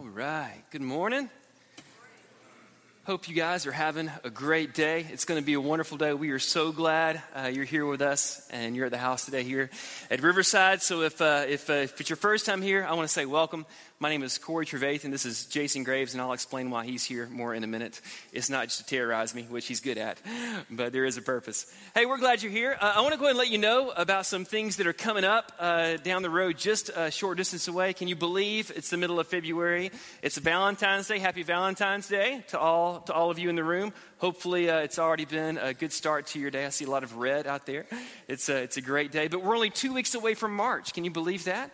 All right. Good morning. Hope you guys are having a great day. It's going to be a wonderful day. We are so glad uh, you're here with us and you're at the house today here at Riverside. So, if, uh, if, uh, if it's your first time here, I want to say welcome. My name is Corey Trevathan. This is Jason Graves, and I'll explain why he's here more in a minute. It's not just to terrorize me, which he's good at, but there is a purpose. Hey, we're glad you're here. Uh, I want to go ahead and let you know about some things that are coming up uh, down the road, just a short distance away. Can you believe it's the middle of February? It's Valentine's Day. Happy Valentine's Day to all to all of you in the room. Hopefully, uh, it's already been a good start to your day. I see a lot of red out there. It's a, it's a great day, but we're only two weeks away from March. Can you believe that?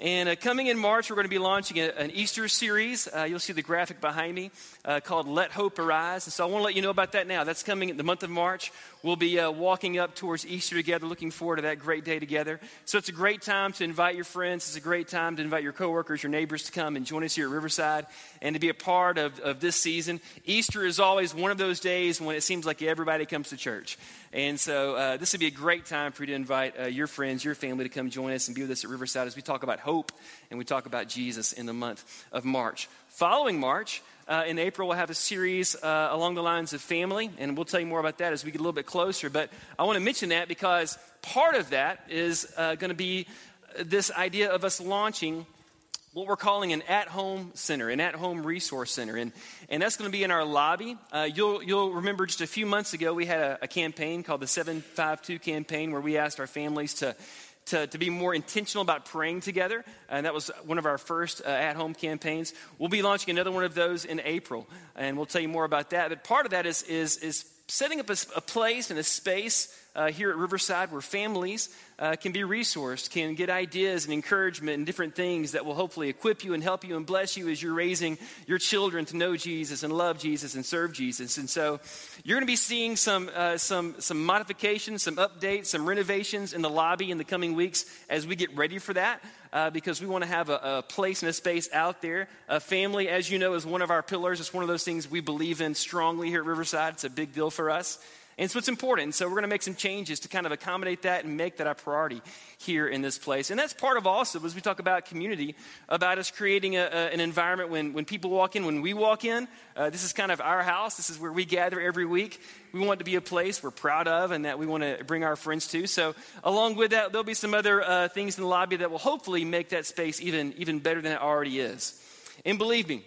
And uh, coming in March, we're going to be launching a, an Easter series. Uh, you'll see the graphic behind me uh, called Let Hope Arise. And so I want to let you know about that now. That's coming in the month of March. We'll be uh, walking up towards Easter together, looking forward to that great day together. So it's a great time to invite your friends. It's a great time to invite your coworkers, your neighbors to come and join us here at Riverside and to be a part of, of this season. Easter is always one of those days when it seems like everybody comes to church. And so uh, this would be a great time for you to invite uh, your friends, your family to come join us and be with us at Riverside as we talk about hope and we talk about Jesus in the month of March. Following March, uh, in April, we'll have a series uh, along the lines of family, and we'll tell you more about that as we get a little bit closer. But I want to mention that because part of that is uh, going to be this idea of us launching what we're calling an at-home center, an at-home resource center, and and that's going to be in our lobby. Uh, you'll you'll remember just a few months ago we had a, a campaign called the Seven Five Two campaign where we asked our families to. To, to be more intentional about praying together. And that was one of our first uh, at home campaigns. We'll be launching another one of those in April, and we'll tell you more about that. But part of that is, is, is setting up a, a place and a space uh, here at Riverside where families uh, can be resourced, can get ideas and encouragement and different things that will hopefully equip you and help you and bless you as you're raising your children to know Jesus and love Jesus and serve Jesus. And so you're going to be seeing some, uh, some, some modifications, some updates, some renovations in the lobby in the coming weeks as we get ready for that. Uh, because we want to have a, a, place and a space out there. A family, as you know, is one of our pillars. It's one of those things we believe in strongly here at Riverside. It's a big deal for us. And so it's important. So we're going to make some changes to kind of accommodate that and make that a priority here in this place. And that's part of also, as we talk about community, about us creating a, a, an environment when, when people walk in, when we walk in, uh, this is kind of our house. This is where we gather every week. We want to be a place we're proud of and that we want to bring our friends to. So along with that, there'll be some other uh, things in the lobby that will hopefully make that space even, even better than it already is. And believe me,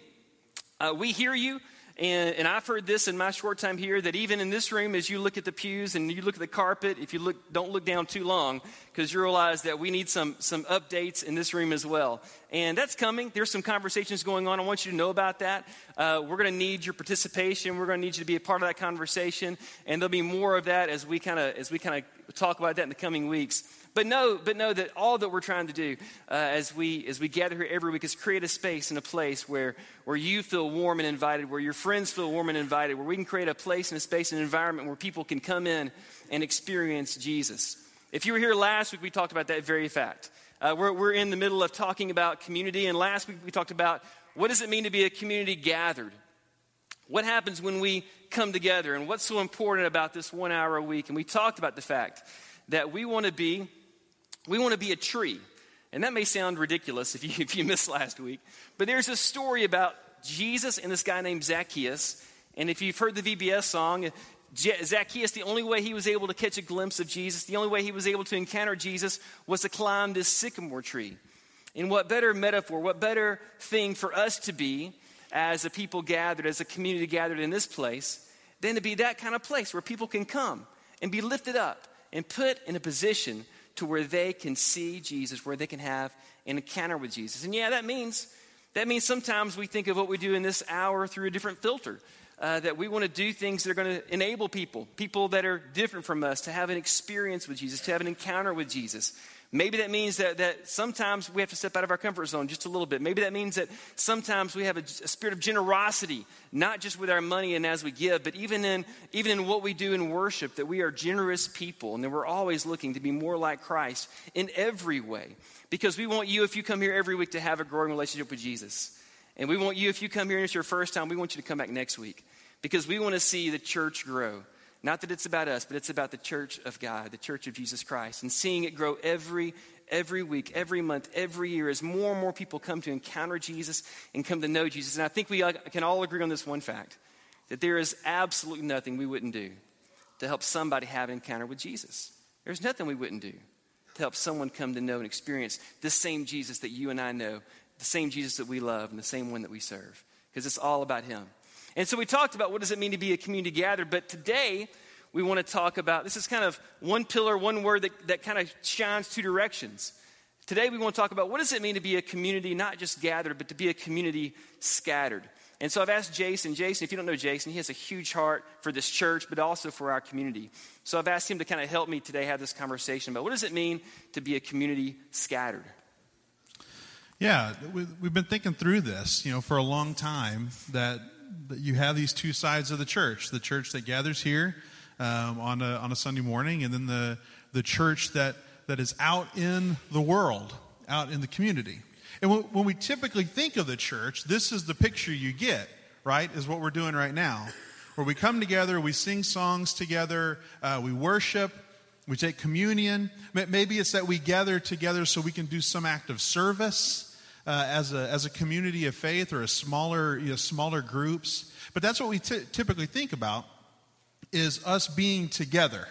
uh, we hear you. And, and, I've heard this in my short time here that even in this room, as you look at the pews and you look at the carpet, if you look, don't look down too long, because you realize that we need some, some updates in this room as well. And that's coming. There's some conversations going on. I want you to know about that. Uh, we're going to need your participation. We're going to need you to be a part of that conversation. And there'll be more of that as we kind of as we kind of talk about that in the coming weeks. But know, but know that all that we're trying to do uh, as, we, as we gather here every week is create a space and a place where, where you feel warm and invited, where your friends feel warm and invited, where we can create a place and a space and an environment where people can come in and experience Jesus. If you were here last week, we talked about that very fact. Uh, we're, we're in the middle of talking about community, and last week we talked about what does it mean to be a community gathered? What happens when we come together, and what's so important about this one hour a week? And we talked about the fact that we want to be we want to be a tree. And that may sound ridiculous if you, if you missed last week, but there's a story about Jesus and this guy named Zacchaeus. And if you've heard the VBS song, Zacchaeus, the only way he was able to catch a glimpse of Jesus, the only way he was able to encounter Jesus was to climb this sycamore tree. And what better metaphor, what better thing for us to be as a people gathered, as a community gathered in this place, than to be that kind of place where people can come and be lifted up and put in a position to where they can see Jesus, where they can have an encounter with Jesus. And yeah, that means that means sometimes we think of what we do in this hour through a different filter. Uh, that we want to do things that are going to enable people, people that are different from us, to have an experience with Jesus, to have an encounter with Jesus. Maybe that means that, that sometimes we have to step out of our comfort zone just a little bit. Maybe that means that sometimes we have a, a, spirit of generosity, not just with our money and as we give, but even in, even in what we do in worship, that we are generous people and that we're always looking to be more like Christ in every way. Because we want you, if you come here every week, to have a growing relationship with Jesus. And we want you, if you come here and it's your first time, we want you to come back next week. Because we want to see the church grow. Not that it's about us, but it's about the church of God, the church of Jesus Christ, and seeing it grow every, every week, every month, every year as more and more people come to encounter Jesus and come to know Jesus. And I think we can all agree on this one fact that there is absolutely nothing we wouldn't do to help somebody have an encounter with Jesus. There's nothing we wouldn't do to help someone come to know and experience this same Jesus that you and I know, the same Jesus that we love, and the same one that we serve, because it's all about Him. And so we talked about what does it mean to be a community gathered, but today we want to talk about this is kind of one pillar, one word that, that kind of shines two directions. Today we want to talk about what does it mean to be a community not just gathered, but to be a community scattered. And so I've asked Jason. Jason, if you don't know Jason, he has a huge heart for this church, but also for our community. So I've asked him to kind of help me today have this conversation about what does it mean to be a community scattered? Yeah, we've been thinking through this, you know, for a long time that, that you have these two sides of the church the church that gathers here um, on, a, on a Sunday morning, and then the, the church that, that is out in the world, out in the community. And when we typically think of the church, this is the picture you get, right? Is what we're doing right now. Where we come together, we sing songs together, uh, we worship, we take communion. Maybe it's that we gather together so we can do some act of service. Uh, as, a, as a community of faith or a smaller, you know, smaller groups. But that's what we t- typically think about is us being together,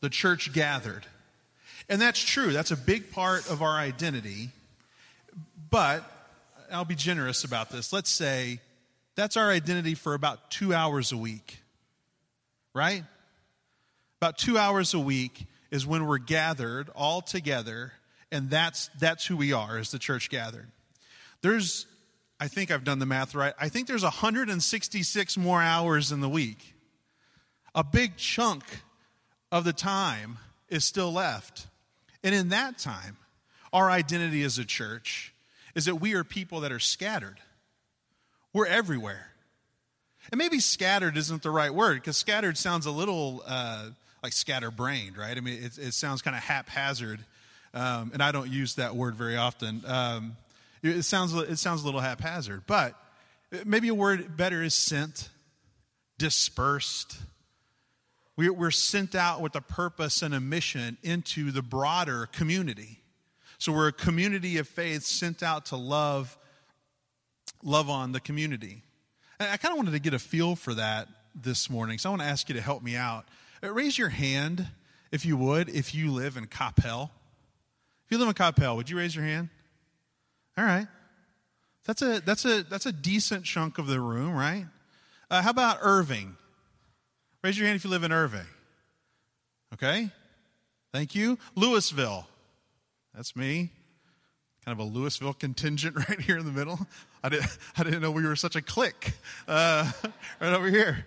the church gathered. And that's true. That's a big part of our identity. But I'll be generous about this. Let's say that's our identity for about two hours a week, right? About two hours a week is when we're gathered all together, and that's, that's who we are as the church gathered. There's, I think I've done the math right, I think there's 166 more hours in the week. A big chunk of the time is still left. And in that time, our identity as a church is that we are people that are scattered. We're everywhere. And maybe scattered isn't the right word because scattered sounds a little uh, like scatterbrained, right? I mean, it, it sounds kind of haphazard, um, and I don't use that word very often. Um, it, sounds, it sounds a little haphazard, but maybe a word better is sent, dispersed. We, we're sent out with a purpose and a mission into the broader community. So we're a community of faith sent out to love, love on the community. And I kind of wanted to get a feel for that this morning. So I want to ask you to help me out. Uh, raise your hand, if you would, if you live in Coppell. If you live in Coppell, would you raise your hand? All right. That's a, that's a, that's a decent chunk of the room, right? Uh, how about Irving? Raise your hand if you live in Irving. Okay. Thank you. Lewisville. That's me. Kind of a Lewisville contingent right here in the middle. I didn't, I didn't know we were such a clique uh, right over here.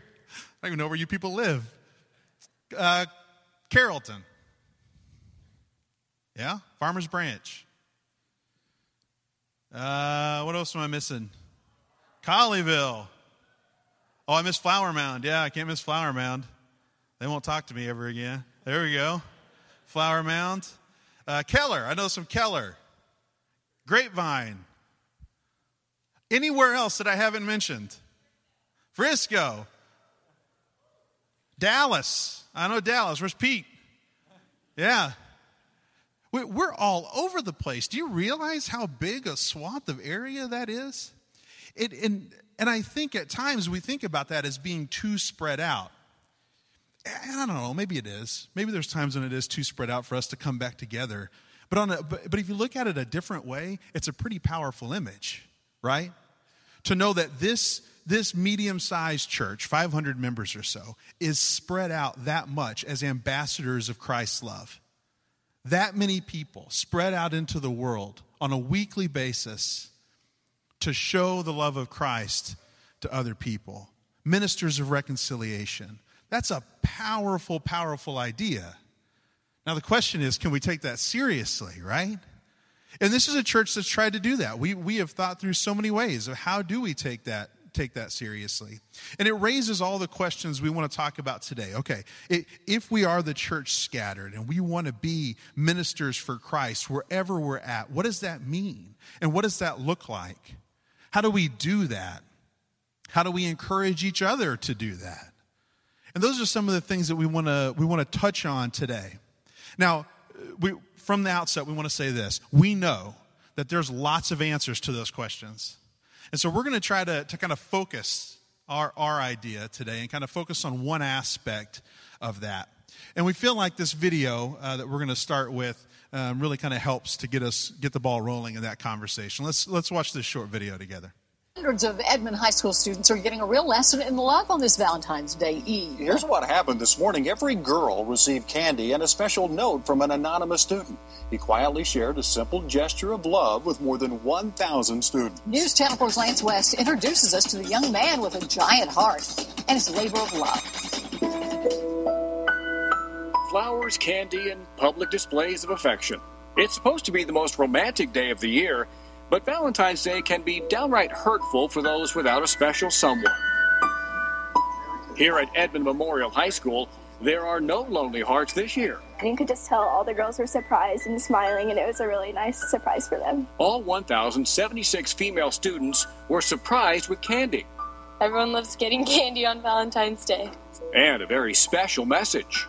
I don't even know where you people live. Uh, Carrollton. Yeah? Farmers Branch. Uh, what else am I missing? Colleyville. Oh, I miss Flower Mound. Yeah, I can't miss Flower Mound. They won't talk to me ever again. There we go. Flower Mound. Uh, Keller, I know some Keller. Grapevine. Anywhere else that I haven't mentioned? Frisco. Dallas. I know Dallas. Where's Pete? Yeah. We're all over the place. Do you realize how big a swath of area that is? It, and, and I think at times we think about that as being too spread out. And I don't know, maybe it is. Maybe there's times when it is too spread out for us to come back together. But, on a, but, but if you look at it a different way, it's a pretty powerful image, right? To know that this, this medium sized church, 500 members or so, is spread out that much as ambassadors of Christ's love. That many people spread out into the world on a weekly basis to show the love of Christ to other people, ministers of reconciliation that's a powerful, powerful idea. Now, the question is can we take that seriously, right? And this is a church that's tried to do that. We, we have thought through so many ways of how do we take that take that seriously. And it raises all the questions we want to talk about today. Okay, if we are the church scattered and we want to be ministers for Christ wherever we're at, what does that mean? And what does that look like? How do we do that? How do we encourage each other to do that? And those are some of the things that we want to we want to touch on today. Now, we from the outset, we want to say this. We know that there's lots of answers to those questions. And so we're going to try to, to kind of focus our, our idea today and kind of focus on one aspect of that. And we feel like this video uh, that we're going to start with um, really kind of helps to get us get the ball rolling in that conversation. Let's let's watch this short video together. Hundreds of Edmond High School students are getting a real lesson in love on this Valentine's Day Eve. Here's what happened this morning. Every girl received candy and a special note from an anonymous student. He quietly shared a simple gesture of love with more than 1,000 students. News Channel 4's Lance West introduces us to the young man with a giant heart and his labor of love. Flowers, candy, and public displays of affection. It's supposed to be the most romantic day of the year, but Valentine's Day can be downright hurtful for those without a special someone. Here at Edmond Memorial High School, there are no lonely hearts this year. And you could just tell all the girls were surprised and smiling, and it was a really nice surprise for them. All 1,076 female students were surprised with candy. Everyone loves getting candy on Valentine's Day. And a very special message.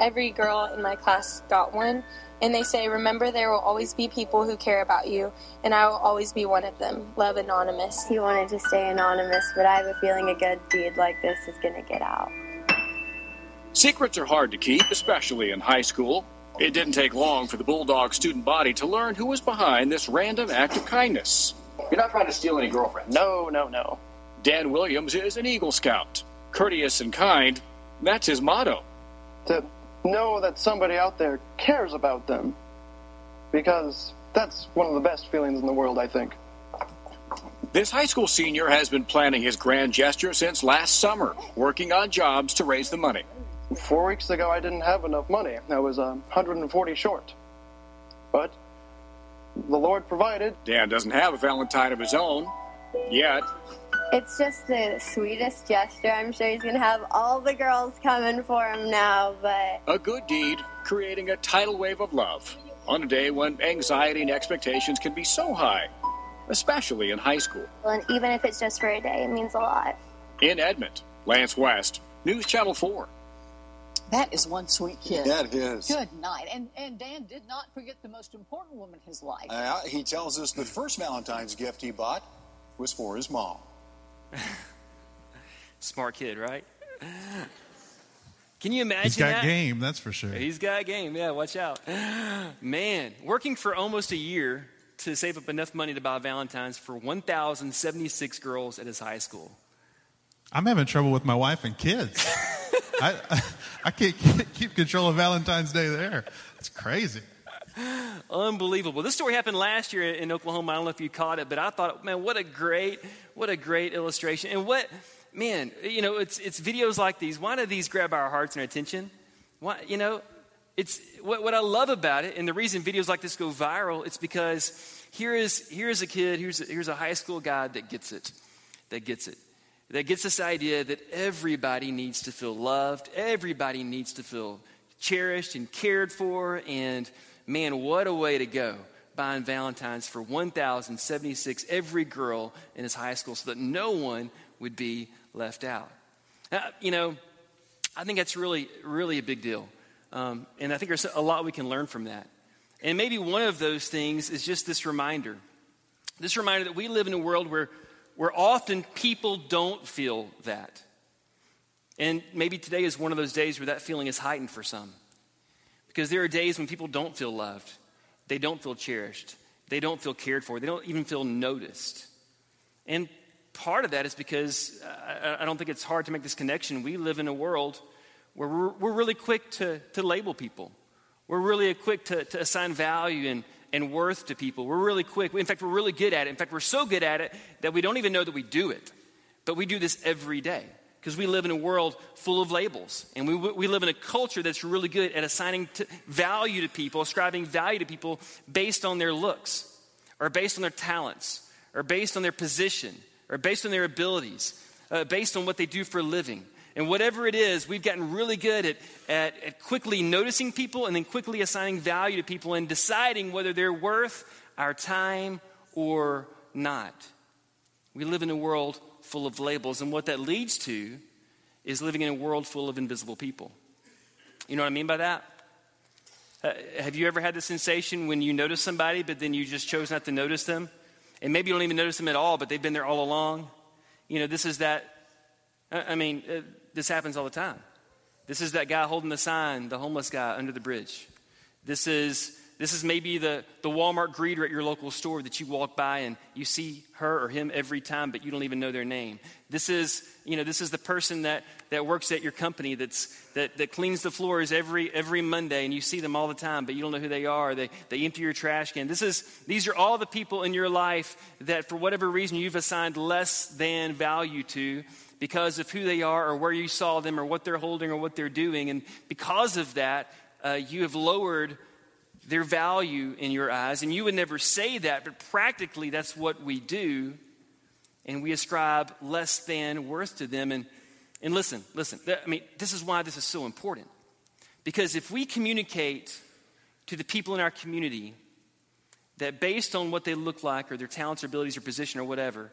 Every girl in my class got one, and they say, Remember, there will always be people who care about you, and I will always be one of them. Love Anonymous. He wanted to stay anonymous, but I have a feeling a good deed like this is going to get out. Secrets are hard to keep, especially in high school. It didn't take long for the Bulldog student body to learn who was behind this random act of kindness. You're not trying to steal any girlfriends. No, no, no. Dan Williams is an Eagle Scout. Courteous and kind, that's his motto. To know that somebody out there cares about them. Because that's one of the best feelings in the world, I think. This high school senior has been planning his grand gesture since last summer, working on jobs to raise the money. Four weeks ago, I didn't have enough money. I was uh, 140 short. But the Lord provided. Dan doesn't have a Valentine of his own yet. It's just the sweetest gesture. I'm sure he's going to have all the girls coming for him now, but. A good deed, creating a tidal wave of love on a day when anxiety and expectations can be so high, especially in high school. And even if it's just for a day, it means a lot. In Edmond, Lance West, News Channel 4. That is one sweet kid. That is. Good night. And, and Dan did not forget the most important woman in his life. Uh, he tells us the first Valentine's gift he bought was for his mom. Smart kid, right? Can you imagine He's got that? game, that's for sure. He's got game. Yeah, watch out. Man, working for almost a year to save up enough money to buy Valentine's for 1,076 girls at his high school. I'm having trouble with my wife and kids. I, I, I can't keep control of Valentine's Day there. It's crazy. Unbelievable. This story happened last year in Oklahoma. I don't know if you caught it, but I thought, man, what a great, what a great illustration. And what, man, you know, it's, it's videos like these. Why do these grab our hearts and our attention? Why, you know, it's what, what I love about it, and the reason videos like this go viral, it's because here is, here is a kid, here's a, here's a high school guy that gets it, that gets it that gets this idea that everybody needs to feel loved, everybody needs to feel cherished and cared for, and man, what a way to go buying Valentine's for 1,076 every girl in his high school so that no one would be left out. Now, you know, I think that's really, really a big deal. Um, and I think there's a lot we can learn from that. And maybe one of those things is just this reminder this reminder that we live in a world where where often people don't feel that. And maybe today is one of those days where that feeling is heightened for some. Because there are days when people don't feel loved, they don't feel cherished, they don't feel cared for, they don't even feel noticed. And part of that is because uh, I, don't think it's hard to make this connection. We live in a world where we're, we're really quick to, to label people, we're really quick to, to assign value and and worth to people. We're really quick. In fact, we're really good at it. In fact, we're so good at it that we don't even know that we do it. But we do this every day because we live in a world full of labels. And we, we live in a culture that's really good at assigning to value to people, ascribing value to people based on their looks, or based on their talents, or based on their position, or based on their abilities, uh, based on what they do for a living. And whatever it is, we've gotten really good at, at, at, quickly noticing people and then quickly assigning value to people and deciding whether they're worth our time or not. We live in a world full of labels, and what that leads to is living in a world full of invisible people. You know what I mean by that? Uh, have you ever had the sensation when you notice somebody, but then you just chose not to notice them? And maybe you don't even notice them at all, but they've been there all along? You know, this is that, I mean, uh, this happens all the time. This is that guy holding the sign, the homeless guy under the bridge. This is, this is maybe the, the Walmart greeter at your local store that you walk by and you see her or him every time, but you don't even know their name. This is, you know, this is the person that, that works at your company that's, that, that cleans the floors every, every Monday and you see them all the time, but you don't know who they are. They, they empty your trash can. This is, these are all the people in your life that for whatever reason you've assigned less than value to because of who they are or where you saw them or what they're holding or what they're doing. And because of that, uh, you have lowered their value in your eyes. And you would never say that, but practically that's what we do. And we ascribe less than worth to them. And, and listen, listen, I mean, this is why this is so important. Because if we communicate to the people in our community that based on what they look like or their talents or abilities or position or whatever,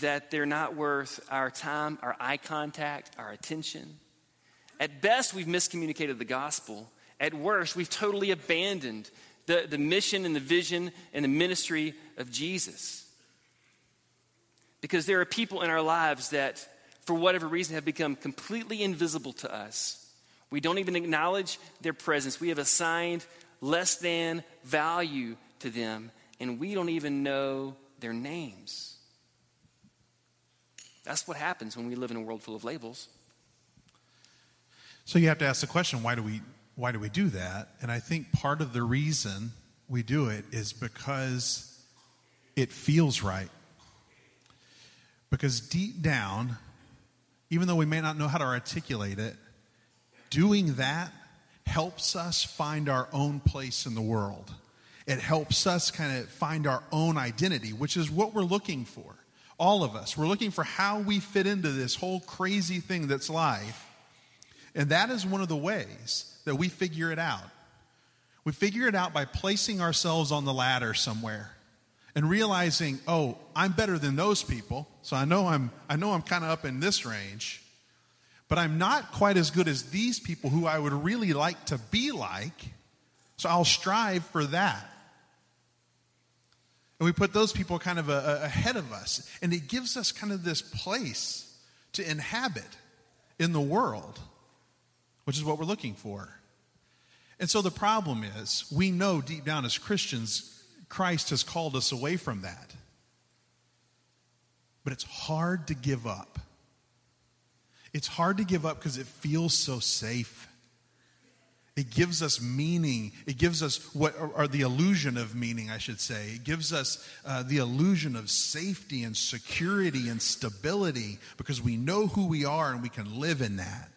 that they're not worth our time, our eye contact, our attention. At best, we've miscommunicated the gospel. At worst, we've totally abandoned the, the mission and the vision and the ministry of Jesus. Because there are people in our lives that, for whatever reason, have become completely invisible to us. We don't even acknowledge their presence. We have assigned less than value to them, and we don't even know their names. That's what happens when we live in a world full of labels. So you have to ask the question why do we why do we do that? And I think part of the reason we do it is because it feels right. Because deep down, even though we may not know how to articulate it, doing that helps us find our own place in the world. It helps us kind of find our own identity, which is what we're looking for. All of us. We're looking for how we fit into this whole crazy thing that's life. And that is one of the ways that we figure it out. We figure it out by placing ourselves on the ladder somewhere and realizing, oh, I'm better than those people. So I know I'm, I know I'm kind of up in this range, but I'm not quite as good as these people who I would really like to be like. So I'll strive for that. And we put those people kind of a, a, ahead of us. And it gives us kind of this place to inhabit in the world, which is what we're looking for. And so the problem is, we know deep down as Christians, Christ has called us away from that. But it's hard to give up. It's hard to give up because it feels so safe. It gives us meaning. It gives us what, or, the illusion of meaning, I should say. It gives us uh, the illusion of safety and security and stability because we know who we are and we can live in that.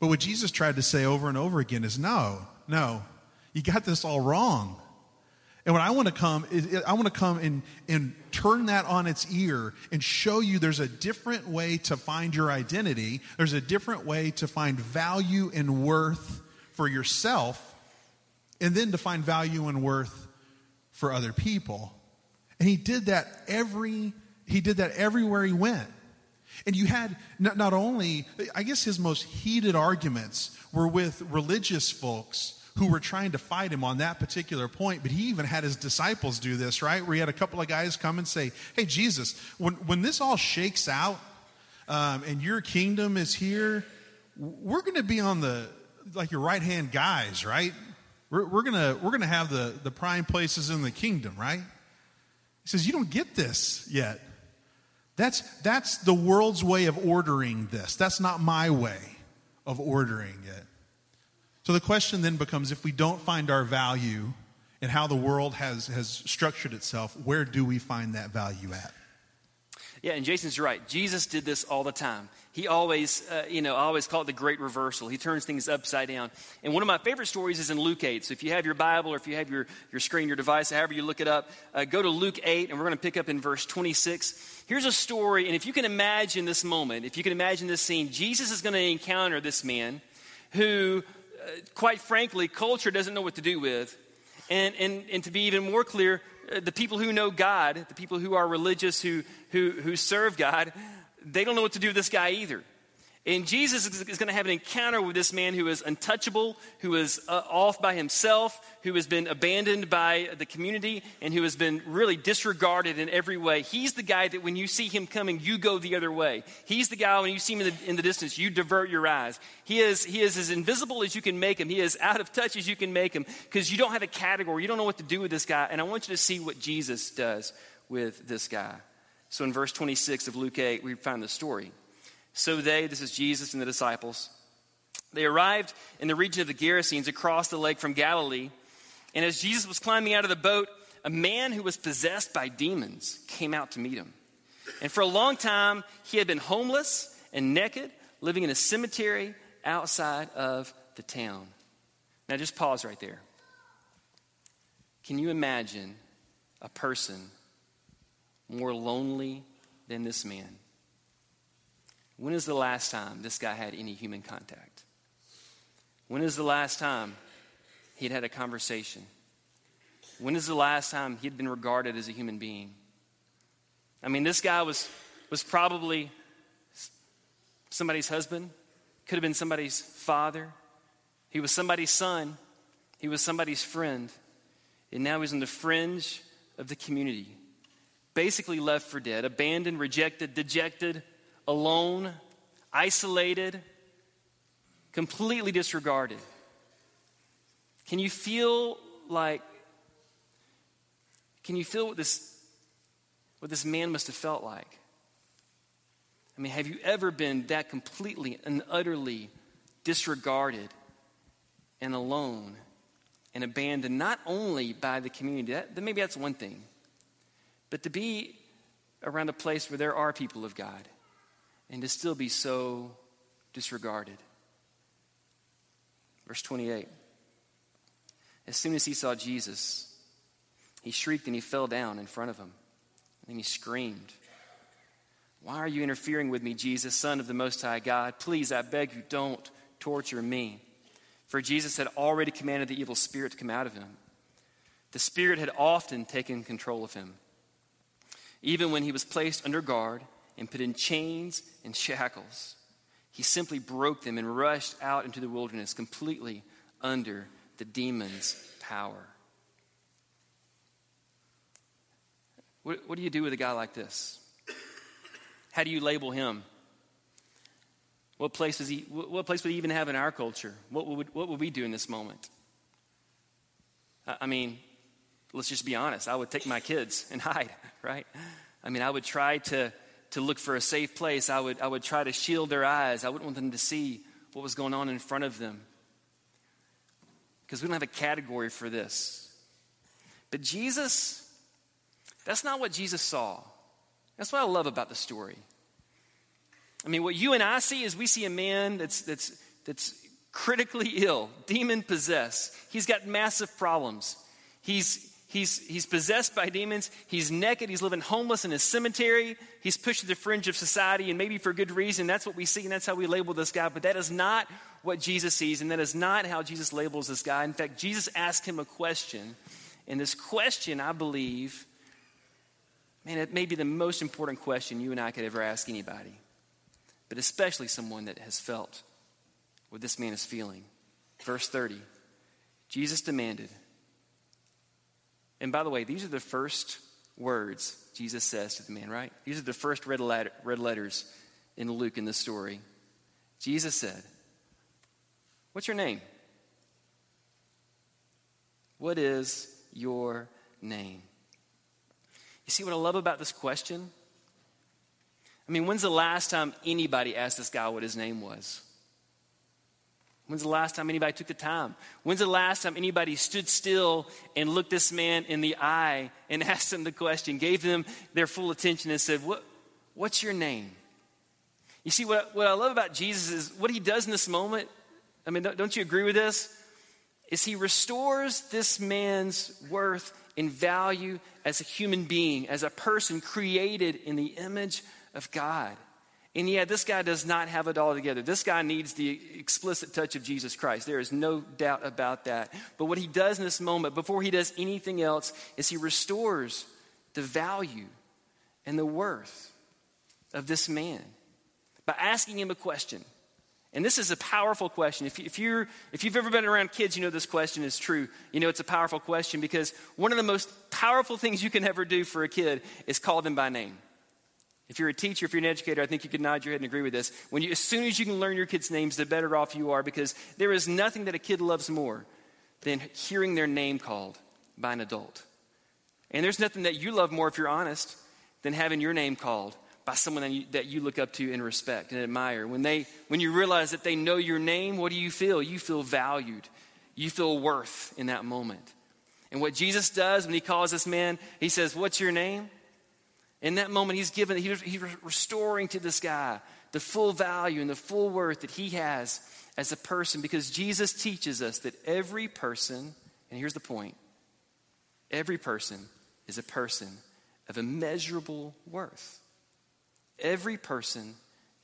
But what Jesus tried to say over and over again is no, no, you got this all wrong. And what I want to come is I want to come and, and turn that on its ear and show you there's a different way to find your identity. There's a different way to find value and worth for yourself, and then to find value and worth for other people. And he did that every he did that everywhere he went. And you had not, not only, I guess his most heated arguments were with religious folks who were trying to fight him on that particular point, but he even had his disciples do this, right? Where he had a couple of guys come and say, Hey, Jesus, when, when this all shakes out um, and your kingdom is here, we're going to be on the, like your right hand guys, right? We're, we're going we're gonna have the, the prime places in the kingdom, right? He says, You don't get this yet. That's, that's the world's way of ordering this. That's not my way of ordering it. So the question then becomes if we don't find our value in how the world has, has structured itself, where do we find that value at? Yeah, and Jason's right. Jesus did this all the time. He always, uh, you know, I always call it the great reversal. He turns things upside down. And one of my favorite stories is in Luke 8. So if you have your Bible or if you have your, your screen, your device, however you look it up, uh, go to Luke 8, and we're going to pick up in verse 26. Here's a story, and if you can imagine this moment, if you can imagine this scene, Jesus is going to encounter this man who, uh, quite frankly, culture doesn't know what to do with. And, and, and to be even more clear, uh, the people who know God, the people who are religious, who, who, who serve God, they don't know what to do with this guy either. And Jesus is, going to have an encounter with this man who is untouchable, who is uh, off by himself, who has been abandoned by the community, and who has been really disregarded in every way. He's the guy that when you see him coming, you go the other way. He's the guy when you see him in the, in the distance, you divert your eyes. He is, he is as invisible as you can make him. He is out of touch as you can make him because you don't have a category. You don't know what to do with this guy. And I want you to see what Jesus does with this guy. So in verse 26 of Luke 8, we find the story. So they, this is Jesus and the disciples, they arrived in the region of the Gerasenes across the lake from Galilee. And as Jesus was climbing out of the boat, a man who was possessed by demons came out to meet him. And for a long time, he had been homeless and naked, living in a cemetery outside of the town. Now, just pause right there. Can you imagine a person more lonely than this man? When is the last time this guy had any human contact? When is the last time he'd had a conversation? When is the last time he'd been regarded as a human being? I mean, this guy was, was probably somebody's husband, could have been somebody's father, he was somebody's son, he was somebody's friend, and now he's on the fringe of the community. Basically left for dead, abandoned, rejected, dejected, alone, isolated, completely disregarded. Can you feel like, can you feel what this, what this man must have felt like? I mean, have you ever been that completely and utterly disregarded and alone and abandoned, not only by the community, that, maybe that's one thing, but to be around a place where there are people of God and to still be so disregarded. Verse 28. As soon as he saw Jesus, he shrieked and he fell down in front of him. And he screamed, Why are you interfering with me, Jesus, Son of the Most High God? Please, I beg you, don't torture me. For Jesus had already commanded the evil spirit to come out of him. The spirit had often taken control of him. Even when he was placed under guard, and put in chains and shackles. He simply broke them and rushed out into the wilderness completely under the demon's power. What, what do you do with a guy like this? How do you label him? What place, does he, what place would he even have in our culture? What would, what would we do in this moment? I mean, let's just be honest. I would take my kids and hide, right? I mean, I would try to to look for a safe place, I would, I would try to shield their eyes. I wouldn't want them to see what was going on in front of them. Because we don't have a category for this. But Jesus, that's not what Jesus saw. That's what I love about the story. I mean, what you and I see is we see a man that's, that's, that's critically ill, demon possessed. He's got massive problems. He's, He's, he's possessed by demons. He's naked. He's living homeless in a cemetery. He's pushed to the fringe of society, and maybe for good reason. That's what we see, and that's how we label this guy. But that is not what Jesus sees, and that is not how Jesus labels this guy. In fact, Jesus asked him a question, and this question, I believe, man, it may be the most important question you and I could ever ask anybody, but especially someone that has felt what this man is feeling. Verse 30 Jesus demanded, and by the way, these are the first words Jesus says to the man, right? These are the first red, letter, red letters in Luke in the story. Jesus said, What's your name? What is your name? You see what I love about this question? I mean, when's the last time anybody asked this guy what his name was? When's the last time anybody took the time? When's the last time anybody stood still and looked this man in the eye and asked him the question, gave them their full attention, and said, what, What's your name? You see, what, what I love about Jesus is what he does in this moment. I mean, don't, don't you agree with this? Is he restores this man's worth and value as a human being, as a person created in the image of God. And yet, this guy does not have it all together. This guy needs the explicit touch of Jesus Christ. There is no doubt about that. But what he does in this moment, before he does anything else, is he restores the value and the worth of this man by asking him a question And this is a powerful question. If, if, you're, if you've ever been around kids, you know this question is true. You know it's a powerful question because one of the most powerful things you can ever do for a kid is call them by name. If you're a teacher, if you're an educator, I think you could nod your head and agree with this. When you, as soon as you can learn your kids' names, the better off you are because there is nothing that a kid loves more than hearing their name called by an adult. And there's nothing that you love more, if you're honest, than having your name called by someone that you, that you look up to and respect and admire. When, they, when you realize that they know your name, what do you feel? You feel valued. You feel worth in that moment. And what Jesus does when he calls this man, he says, What's your name? In that moment, he's given, he's restoring to this guy the full value and the full worth that he has as a person because Jesus teaches us that every person, and here's the point every person is a person of immeasurable worth. Every person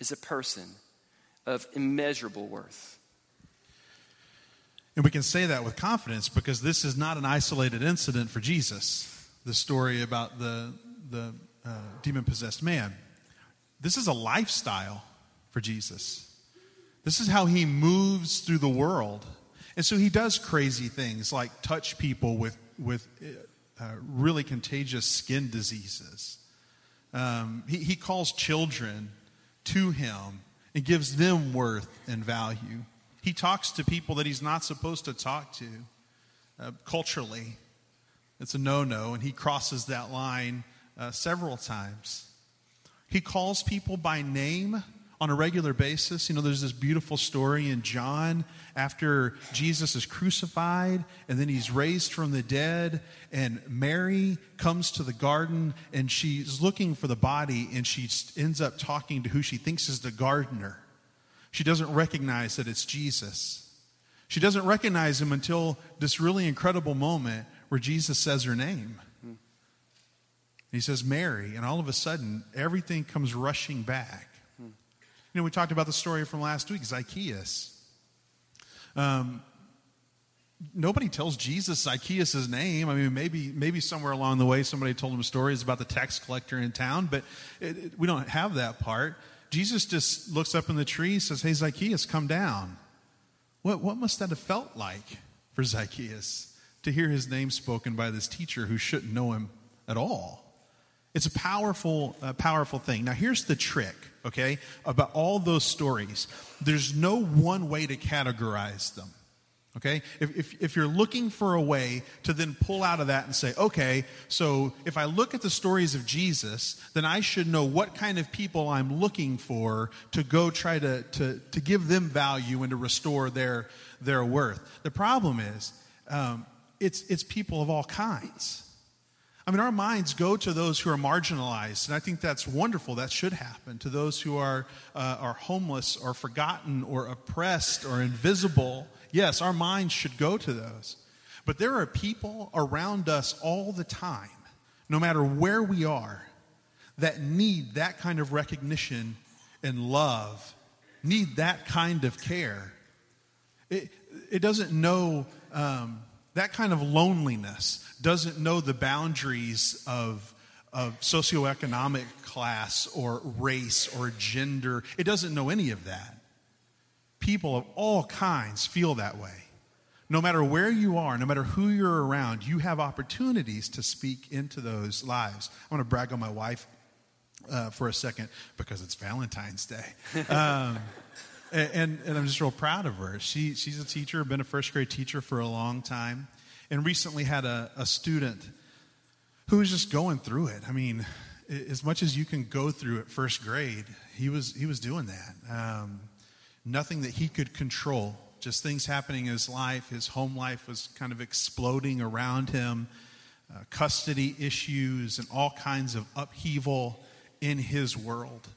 is a person of immeasurable worth. And we can say that with confidence because this is not an isolated incident for Jesus. The story about the, the uh, demon possessed man. This is a lifestyle for Jesus. This is how he moves through the world. And so he does crazy things like touch people with, with uh, really contagious skin diseases. Um, he, he calls children to him and gives them worth and value. He talks to people that he's not supposed to talk to uh, culturally. It's a no no, and he crosses that line uh, several times. He calls people by name on a regular basis. You know, there's this beautiful story in John after Jesus is crucified and then he's raised from the dead, and Mary comes to the garden and she's looking for the body and she ends up talking to who she thinks is the gardener. She doesn't recognize that it's Jesus. She doesn't recognize him until this really incredible moment where Jesus says her name. He says, Mary, and all of a sudden, everything comes rushing back. You know, we talked about the story from last week, Zacchaeus. Um, nobody tells Jesus Zacchaeus' name. I mean, maybe maybe somewhere along the way somebody told him stories about the tax collector in town, but it, it, we don't have that part. Jesus just looks up in the tree, says, "Hey, Zacchaeus, come down." What what must that have felt like for Zacchaeus to hear his name spoken by this teacher who shouldn't know him at all? It's a powerful, uh, powerful thing. Now, here's the trick, okay, about all those stories. There's no one way to categorize them, okay? If, if, if you're looking for a way to then pull out of that and say, okay, so if I look at the stories of Jesus, then I should know what kind of people I'm looking for to go try to, to, to give them value and to restore their, their worth. The problem is, um, it's, it's people of all kinds. I mean, our minds go to those who are marginalized, and I think that's wonderful. That should happen to those who are, uh, are homeless or forgotten or oppressed or invisible. Yes, our minds should go to those. But there are people around us all the time, no matter where we are, that need that kind of recognition and love, need that kind of care. It, it doesn't know. Um, that kind of loneliness doesn't know the boundaries of, of socioeconomic class or race or gender. It doesn't know any of that. People of all kinds feel that way. No matter where you are, no matter who you're around, you have opportunities to speak into those lives. I want to brag on my wife uh, for a second because it's Valentine's Day. Um, and, and I'm just real proud of her. She, she's a teacher, been a first grade teacher for a long time, and recently had a, a student who was just going through it. I mean, as much as you can go through at first grade, he was, he was doing that. Um, nothing that he could control, just things happening in his life. His home life was kind of exploding around him, uh, custody issues, and all kinds of upheaval in his world.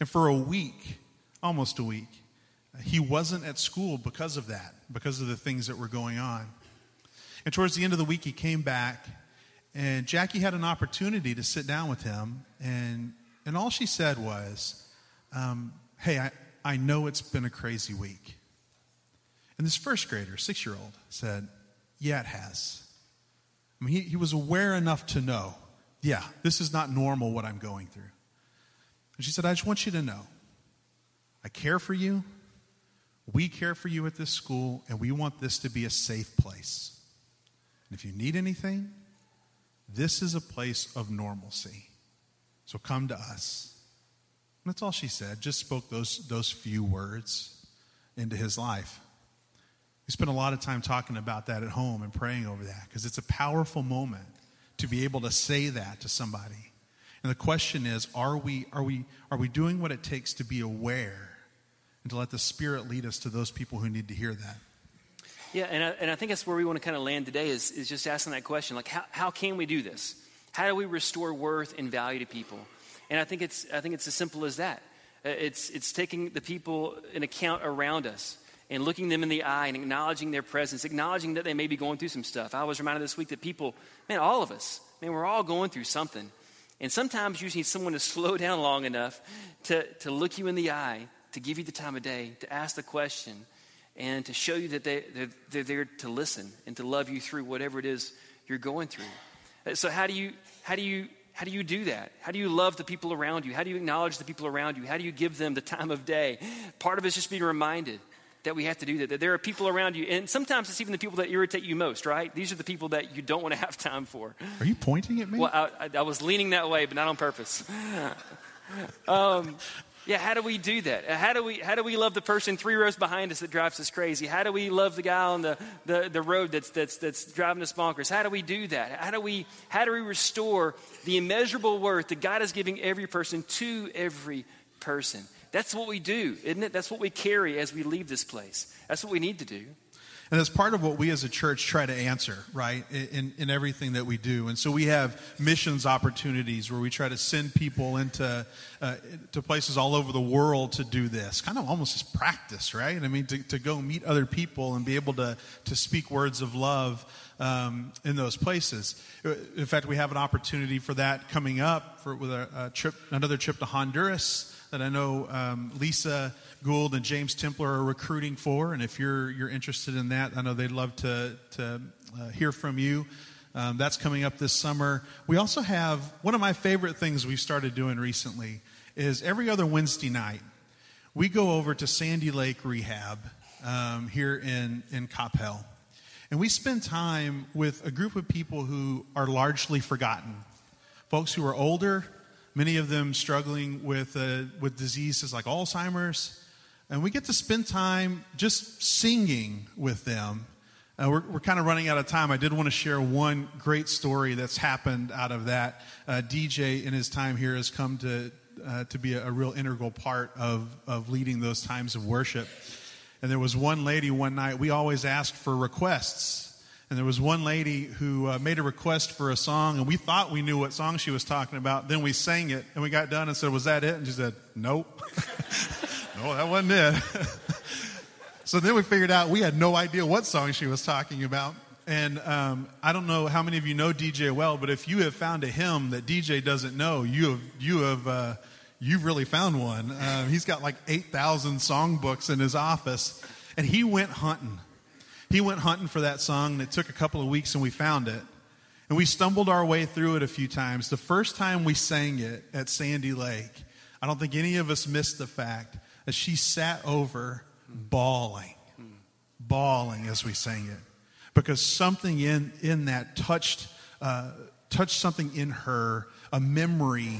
And for a week, almost a week, he wasn't at school because of that, because of the things that were going on. And towards the end of the week, he came back, and Jackie had an opportunity to sit down with him. And, and all she said was, um, Hey, I, I know it's been a crazy week. And this first grader, six year old, said, Yeah, it has. I mean, he, he was aware enough to know, Yeah, this is not normal what I'm going through. And she said, I just want you to know I care for you. We care for you at this school, and we want this to be a safe place. And if you need anything, this is a place of normalcy. So come to us. And that's all she said. Just spoke those, those few words into his life. We spent a lot of time talking about that at home and praying over that because it's a powerful moment to be able to say that to somebody. And the question is, are we, are we, are we doing what it takes to be aware and to let the Spirit lead us to those people who need to hear that? Yeah, and I, and I think that's where we want to kind of land today is, is just asking that question like, how, how can we do this? How do we restore worth and value to people? And I think it's, I think it's as simple as that. Uh, it's, it's taking the people in account around us and looking them in the eye and acknowledging their presence, acknowledging that they may be going through some stuff. I was reminded this week that people, man, all of us, man, we're all going through something. And sometimes you need someone to slow down long enough to, to look you in the eye, to give you the time of day, to ask the question, and to show you that they, they're, they're there to listen and to love you through whatever it is you're going through. Uh, so how do you, how do you, how do you do that? How do you love the people around you? How do you acknowledge the people around you? How do you give them the time of day? Part of it is just being reminded that we have to do that, that there are people around you, and sometimes it's even the people that irritate you most, right? These are the people that you don't want to have time for. Are you pointing at me? Well, I, I, I was leaning that way, but not on purpose. um, yeah, how do we do that? Uh, how do we, how do we love the person three rows behind us that drives us crazy? How do we love the guy on the, the, the road that's, that's, that's driving us bonkers? How do we do that? How do, we, how do we restore the immeasurable worth that God is giving every person to every person? That's what we do, isn't it? That's what we carry as we leave this place. That's what we need to do. And that's part of what we as a church try to answer, right, in, in everything that we do. And so we have missions opportunities where we try to send people into uh, to places all over the world to do this, kind of almost as practice, right? I mean, to, to go meet other people and be able to, to speak words of love um, in those places. In fact, we have an opportunity for that coming up for, with a, a trip, another trip to Honduras that I know um, Lisa Gould and James Templer are recruiting for. And if you're, you're interested in that, I know they'd love to, to uh, hear from you. Um, that's coming up this summer. We also have one of my favorite things we've started doing recently is every other Wednesday night, we go over to Sandy Lake Rehab um, here in, in Coppell. And we spend time with a group of people who are largely forgotten. Folks who are older, many of them struggling with, uh, with diseases like Alzheimer's. And we get to spend time just singing with them. Uh, we're, we're kind of running out of time. I did want to share one great story that's happened out of that. Uh, DJ, in his time here, has come to, uh, to be a, a real integral part of, of leading those times of worship. And there was one lady one night, we always asked for requests and there was one lady who uh, made a request for a song, and we thought we knew what song she was talking about. Then we sang it, and we got done and said, Was that it? And she said, Nope. no, that wasn't it. so then we figured out we had no idea what song she was talking about. And um, I don't know how many of you know DJ well, but if you have found a hymn that DJ doesn't know, you have, you have, uh, you've really found one. Uh, he's got like 8,000 songbooks in his office, and he went hunting he went hunting for that song, and it took a couple of weeks, and we found it. And we stumbled our way through it a few times. The first time we sang it at Sandy Lake, I don't think any of us missed the fact that she sat over bawling, bawling as we sang it. Because something in, in that touched, uh, touched something in her, a memory,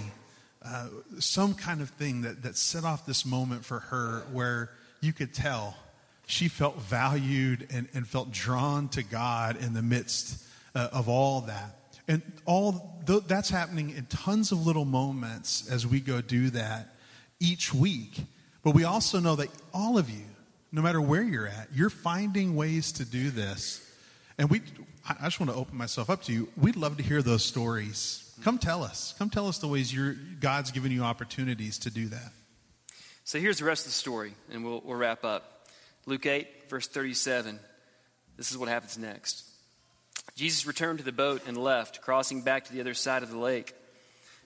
uh, some kind of thing that, that set off this moment for her where you could tell she felt valued and, and felt drawn to God in the midst uh, of all that. And all th- that's happening in tons of little moments as we go do that each week. But we also know that all of you, no matter where you're at, you're finding ways to do this. And we, I just want to open myself up to you. We'd love to hear those stories. Come tell us. Come tell us the ways God's given you opportunities to do that. So here's the rest of the story, and we'll, we'll wrap up. Luke 8, verse 37. This is what happens next. Jesus returned to the boat and left, crossing back to the other side of the lake.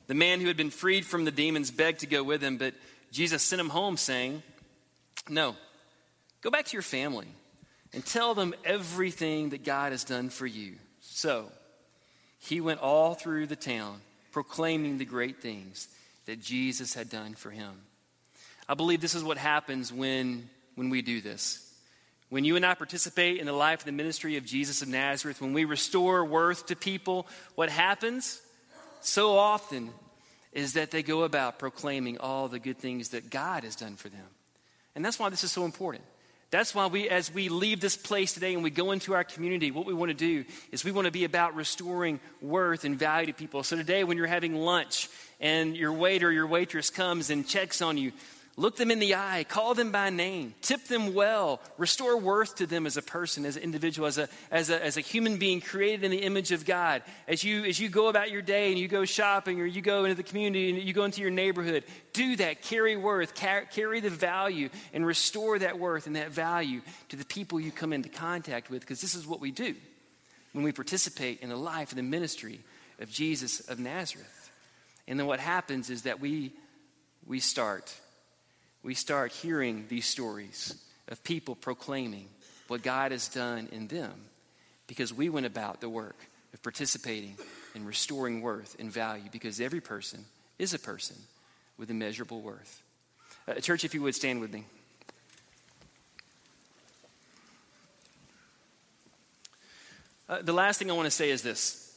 The man who had been freed from the demons begged to go with him, but Jesus sent him home, saying, No, go back to your family and tell them everything that God has done for you. So he went all through the town, proclaiming the great things that Jesus had done for him. I believe this is what happens when when we do this. When you and I participate in the life and the ministry of Jesus of Nazareth, when we restore worth to people, what happens so often is that they go about proclaiming all the good things that God has done for them. And that's why this is so important. That's why we, as we leave this place today and we go into our community, what we want to do is we want to be about restoring worth and value to people. So today, when you're having lunch and your waiter, your waitress comes and checks on you, Look them in the eye, call them by name, tip them well, restore worth to them as a person, as an individual, as a, as a, as a human being created in the image of God. As you, as you go about your day and you go shopping or you go into the community and you go into your neighborhood, do that. Carry worth, car- carry the value, and restore that worth and that value to the people you come into contact with, because this is what we do when we participate in the life and the ministry of Jesus of Nazareth. And then what happens is that we, we start we start hearing these stories of people proclaiming what God has done in them because we went about the work of participating in restoring worth and value because every person is a person with immeasurable worth. Uh, church, if you would stand with me. Uh, the last thing I want to say is this.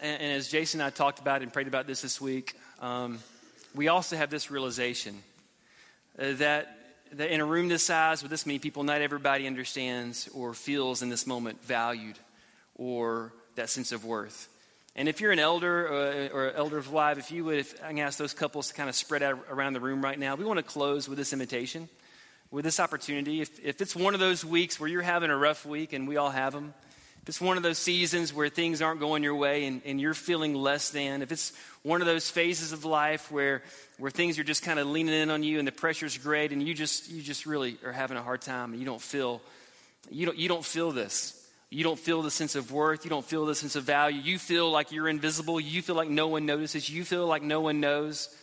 And, and, as Jason and I talked about and prayed about this this week, um, we also have this realization that, that in a room this size with this many people, not everybody understands or feels in this moment valued or that sense of worth. And if you're an elder or, uh, or elder of wife, if you would, if I can ask those couples to kind of spread out around the room right now, we want to close with this invitation, with this opportunity. If, if it's one of those weeks where you're having a rough week, and we all have them, if it's one of those seasons where things aren't going your way and, and you're feeling less than, if it's one of those phases of life where, where things are just kind of leaning in on you and the pressure's great and you just, you just really are having a hard time and you don't feel, you don't, you don't feel this. You don't feel the sense of worth. You don't feel the sense of value. You feel like you're invisible. You feel like no one notices. You feel like no one knows.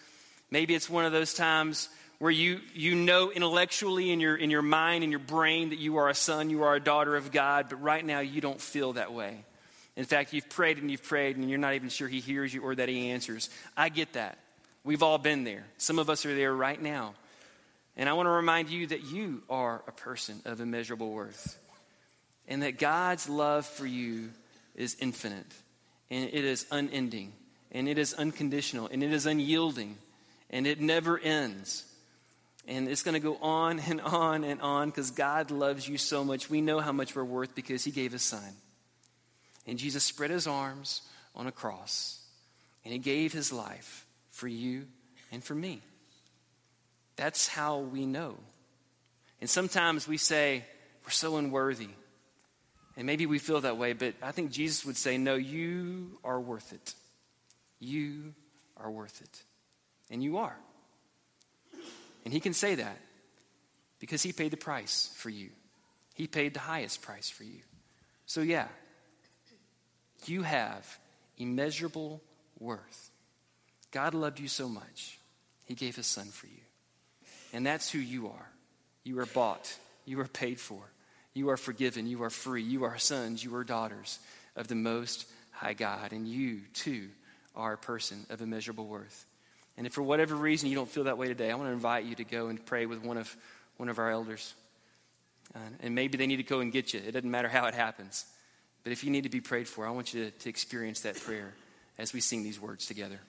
Maybe it's one of those times where you, you know intellectually in your, in your mind, in your brain, that you are a son, you are a daughter of God, but right now you don't feel that way. In fact, you've prayed and you've prayed and you're not even sure He hears you or that He answers. I get that. We've all been there. Some of us are there right now. And I want to remind you that you are a person of immeasurable worth and that God's love for you is infinite and it is unending and it is unconditional and it is unyielding and it never ends. And it's going to go on and on and on because God loves you so much. We know how much we're worth because He gave His Son. And Jesus spread His arms on a cross and He gave His life for you and for me. That's how we know. And sometimes we say, we're so unworthy. And maybe we feel that way, but I think Jesus would say, no, you are worth it. You are worth it. And you are. And he can say that because he paid the price for you. He paid the highest price for you. So, yeah, you have immeasurable worth. God loved you so much, he gave his son for you. And that's who you are. You are bought, you are paid for, you are forgiven, you are free, you are sons, you are daughters of the Most High God. And you, too, are a person of immeasurable worth. And if for whatever reason you don't feel that way today, I want to invite you to go and pray with one of, one of our elders. Uh, and maybe they need to go and get you. It doesn't matter how it happens. But if you need to be prayed for, I want you to, to experience that prayer as we sing these words together.